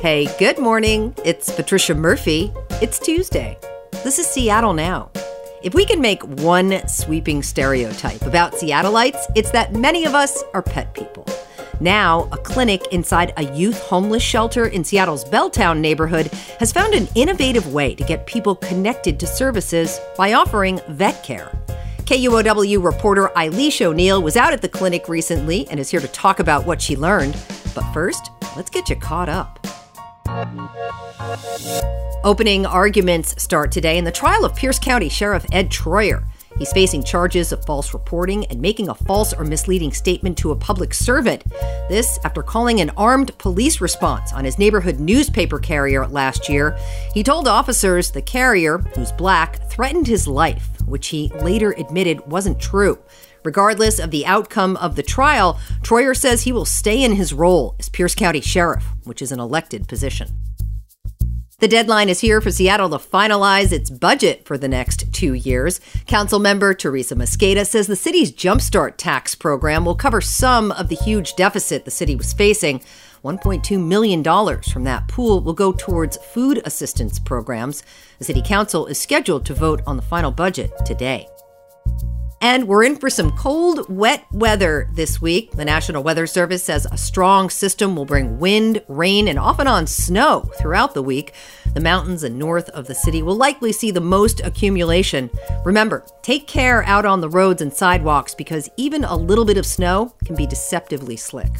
Hey, good morning. It's Patricia Murphy. It's Tuesday. This is Seattle Now. If we can make one sweeping stereotype about Seattleites, it's that many of us are pet people. Now, a clinic inside a youth homeless shelter in Seattle's Belltown neighborhood has found an innovative way to get people connected to services by offering vet care. KUOW reporter Eilish O'Neill was out at the clinic recently and is here to talk about what she learned. But first, let's get you caught up. Opening arguments start today in the trial of Pierce County Sheriff Ed Troyer. He's facing charges of false reporting and making a false or misleading statement to a public servant. This after calling an armed police response on his neighborhood newspaper carrier last year. He told officers the carrier, who's black, threatened his life, which he later admitted wasn't true. Regardless of the outcome of the trial, Troyer says he will stay in his role as Pierce County Sheriff, which is an elected position. The deadline is here for Seattle to finalize its budget for the next two years. Council member Teresa Mosqueda says the city's Jumpstart tax program will cover some of the huge deficit the city was facing. $1.2 million from that pool will go towards food assistance programs. The city council is scheduled to vote on the final budget today. And we're in for some cold, wet weather this week. The National Weather Service says a strong system will bring wind, rain, and off and on snow throughout the week. The mountains and north of the city will likely see the most accumulation. Remember, take care out on the roads and sidewalks because even a little bit of snow can be deceptively slick.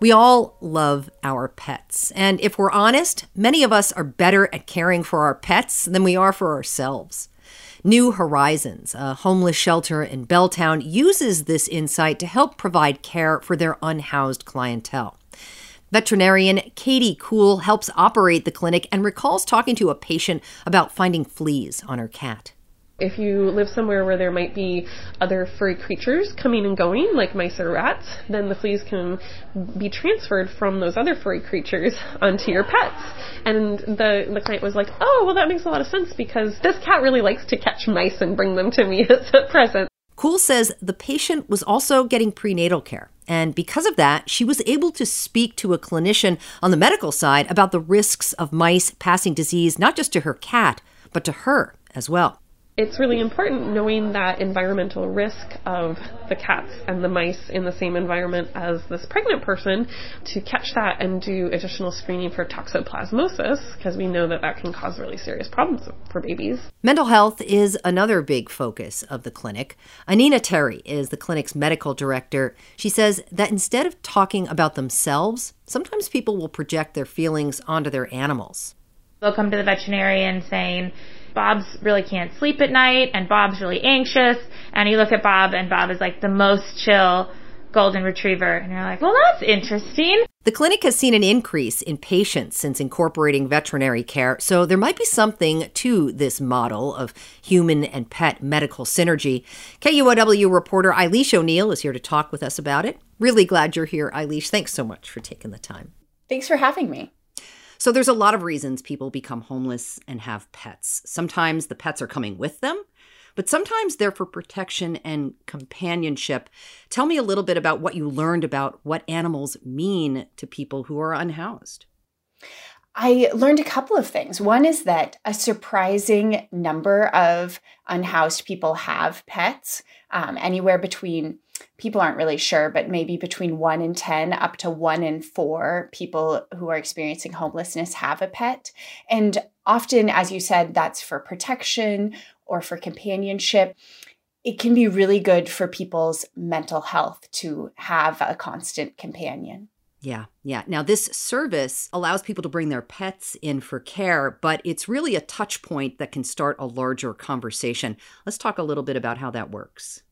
We all love our pets. And if we're honest, many of us are better at caring for our pets than we are for ourselves. New Horizons, a homeless shelter in Belltown, uses this insight to help provide care for their unhoused clientele. Veterinarian Katie Kuehl helps operate the clinic and recalls talking to a patient about finding fleas on her cat. If you live somewhere where there might be other furry creatures coming and going, like mice or rats, then the fleas can be transferred from those other furry creatures onto your pets. And the, the client was like, oh, well, that makes a lot of sense because this cat really likes to catch mice and bring them to me as a present. Kuehl says the patient was also getting prenatal care. And because of that, she was able to speak to a clinician on the medical side about the risks of mice passing disease, not just to her cat, but to her as well it's really important knowing that environmental risk of the cats and the mice in the same environment as this pregnant person to catch that and do additional screening for toxoplasmosis because we know that that can cause really serious problems for babies. Mental health is another big focus of the clinic. Anina Terry is the clinic's medical director. She says that instead of talking about themselves, sometimes people will project their feelings onto their animals. They'll come to the veterinarian saying, Bob's really can't sleep at night and Bob's really anxious. And you look at Bob and Bob is like the most chill golden retriever. And you're like, well, that's interesting. The clinic has seen an increase in patients since incorporating veterinary care, so there might be something to this model of human and pet medical synergy. KUOW reporter Eilish O'Neill is here to talk with us about it. Really glad you're here, Eilish. Thanks so much for taking the time. Thanks for having me. So there's a lot of reasons people become homeless and have pets. Sometimes the pets are coming with them, but sometimes they're for protection and companionship. Tell me a little bit about what you learned about what animals mean to people who are unhoused. I learned a couple of things. One is that a surprising number of unhoused people have pets, um, anywhere between people aren't really sure, but maybe between one and 10, up to one in four people who are experiencing homelessness have a pet. And often, as you said, that's for protection or for companionship. It can be really good for people's mental health to have a constant companion. Yeah, yeah. Now, this service allows people to bring their pets in for care, but it's really a touch point that can start a larger conversation. Let's talk a little bit about how that works.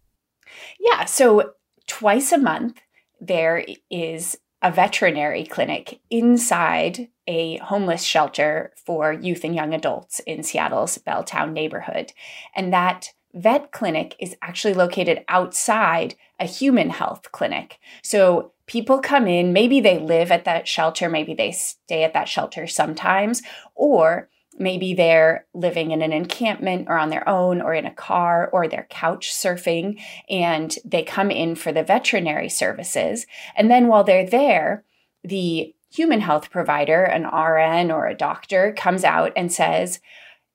Yeah, so twice a month, there is a veterinary clinic inside a homeless shelter for youth and young adults in Seattle's Belltown neighborhood. And that vet clinic is actually located outside a human health clinic. So people come in, maybe they live at that shelter, maybe they stay at that shelter sometimes, or Maybe they're living in an encampment or on their own or in a car or they're couch surfing and they come in for the veterinary services. And then while they're there, the human health provider, an RN or a doctor, comes out and says,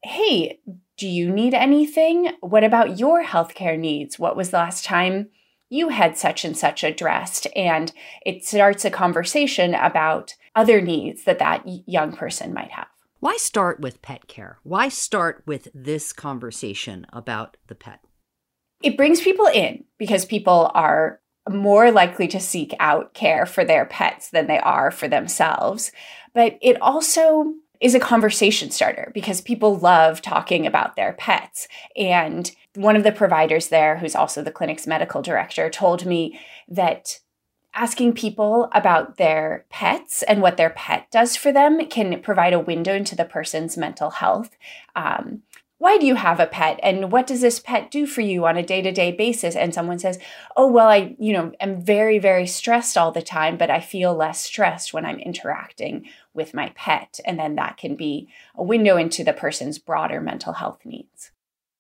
Hey, do you need anything? What about your healthcare needs? What was the last time you had such and such addressed? And it starts a conversation about other needs that that young person might have. Why start with pet care? Why start with this conversation about the pet? It brings people in because people are more likely to seek out care for their pets than they are for themselves. But it also is a conversation starter because people love talking about their pets. And one of the providers there, who's also the clinic's medical director, told me that asking people about their pets and what their pet does for them can provide a window into the person's mental health. Um, why do you have a pet? And what does this pet do for you on a day-to-day basis? And someone says oh well i you know am very very stressed all the time but i feel less stressed when i'm interacting with my pet. And then that can be a window into the person's broader mental health needs.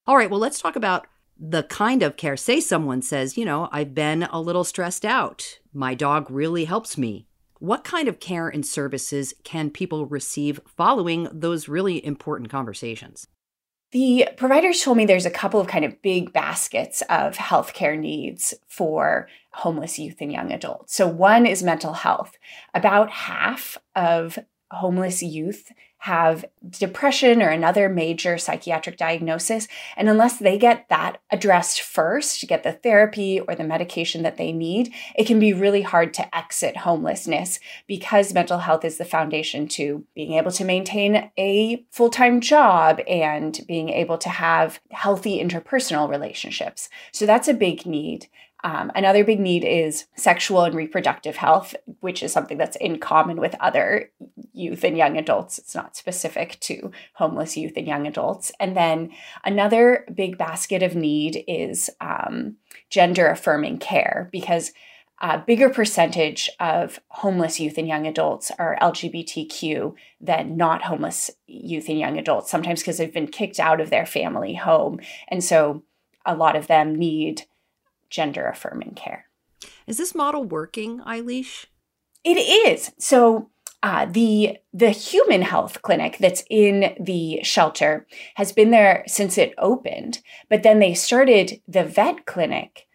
All right well let's talk about the kind of care. Say someone says, you know, I've been a little stressed out. My dog really helps me. What kind of care and services can people receive following those really important conversations? The providers told me there's a couple of kind of big baskets of healthcare needs for homeless youth and young adults. So, one is mental health. About half of homeless youth have depression or another major psychiatric diagnosis. And unless they get that addressed first, get the therapy or the medication that they need, it can be really hard to exit homelessness because mental health is the foundation to being able to maintain a full time job and being able to have healthy interpersonal relationships. So that's a big need. Um, another big need is sexual and reproductive health, which is something that's in common with other youth and young adults. It's not specific to homeless youth and young adults. And then another big basket of need is um, gender affirming care because a bigger percentage of homeless youth and young adults are LGBTQ than not homeless youth and young adults, sometimes because they've been kicked out of their family home. And so a lot of them need gender affirming care. Is this model working, Eilish? It is. So uh, the the human health clinic that's in the shelter has been there since it opened, but then they started the vet clinic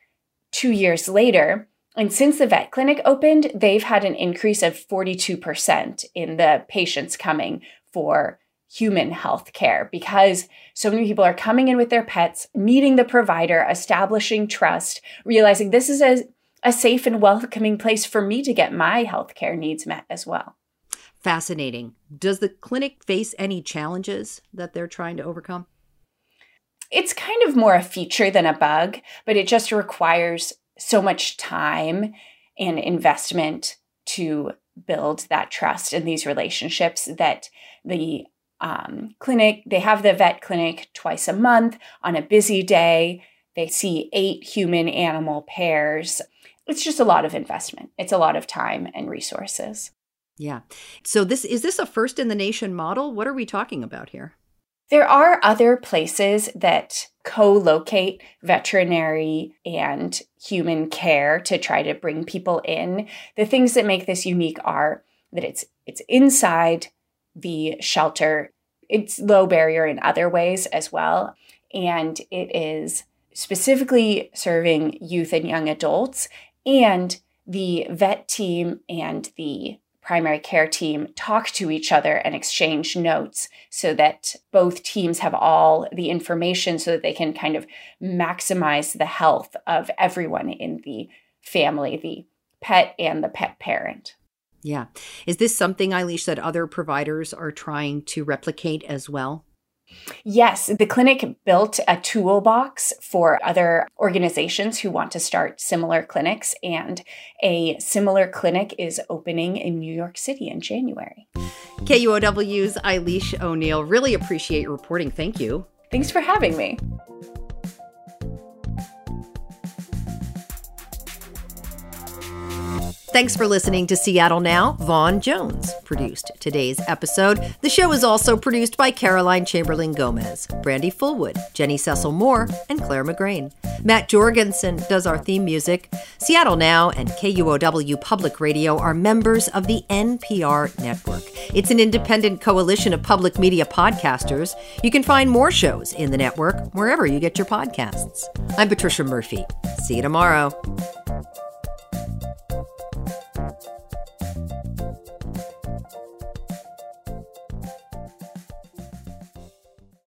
two years later. And since the vet clinic opened, they've had an increase of 42% in the patients coming for human health care because so many people are coming in with their pets, meeting the provider, establishing trust, realizing this is a, a safe and welcoming place for me to get my healthcare needs met as well. Fascinating. Does the clinic face any challenges that they're trying to overcome? It's kind of more a feature than a bug, but it just requires so much time and investment to build that trust in these relationships that the um, clinic. They have the vet clinic twice a month on a busy day. They see eight human animal pairs. It's just a lot of investment. It's a lot of time and resources. Yeah. So this is this a first in the nation model? What are we talking about here? There are other places that co-locate veterinary and human care to try to bring people in. The things that make this unique are that it's it's inside the shelter. It's low barrier in other ways as well. And it is specifically serving youth and young adults. And the vet team and the primary care team talk to each other and exchange notes so that both teams have all the information so that they can kind of maximize the health of everyone in the family, the pet and the pet parent. Yeah. Is this something, Eilish, that other providers are trying to replicate as well? Yes, the clinic built a toolbox for other organizations who want to start similar clinics, and a similar clinic is opening in New York City in January. KUOW's Eilish O'Neill, really appreciate your reporting. Thank you. Thanks for having me. Thanks for listening to Seattle Now. Vaughn Jones produced today's episode. The show is also produced by Caroline Chamberlain Gomez, Brandy Fullwood, Jenny Cecil Moore, and Claire McGrain. Matt Jorgensen does our theme music. Seattle Now and KUOW Public Radio are members of the NPR network. It's an independent coalition of public media podcasters. You can find more shows in the network wherever you get your podcasts. I'm Patricia Murphy. See you tomorrow.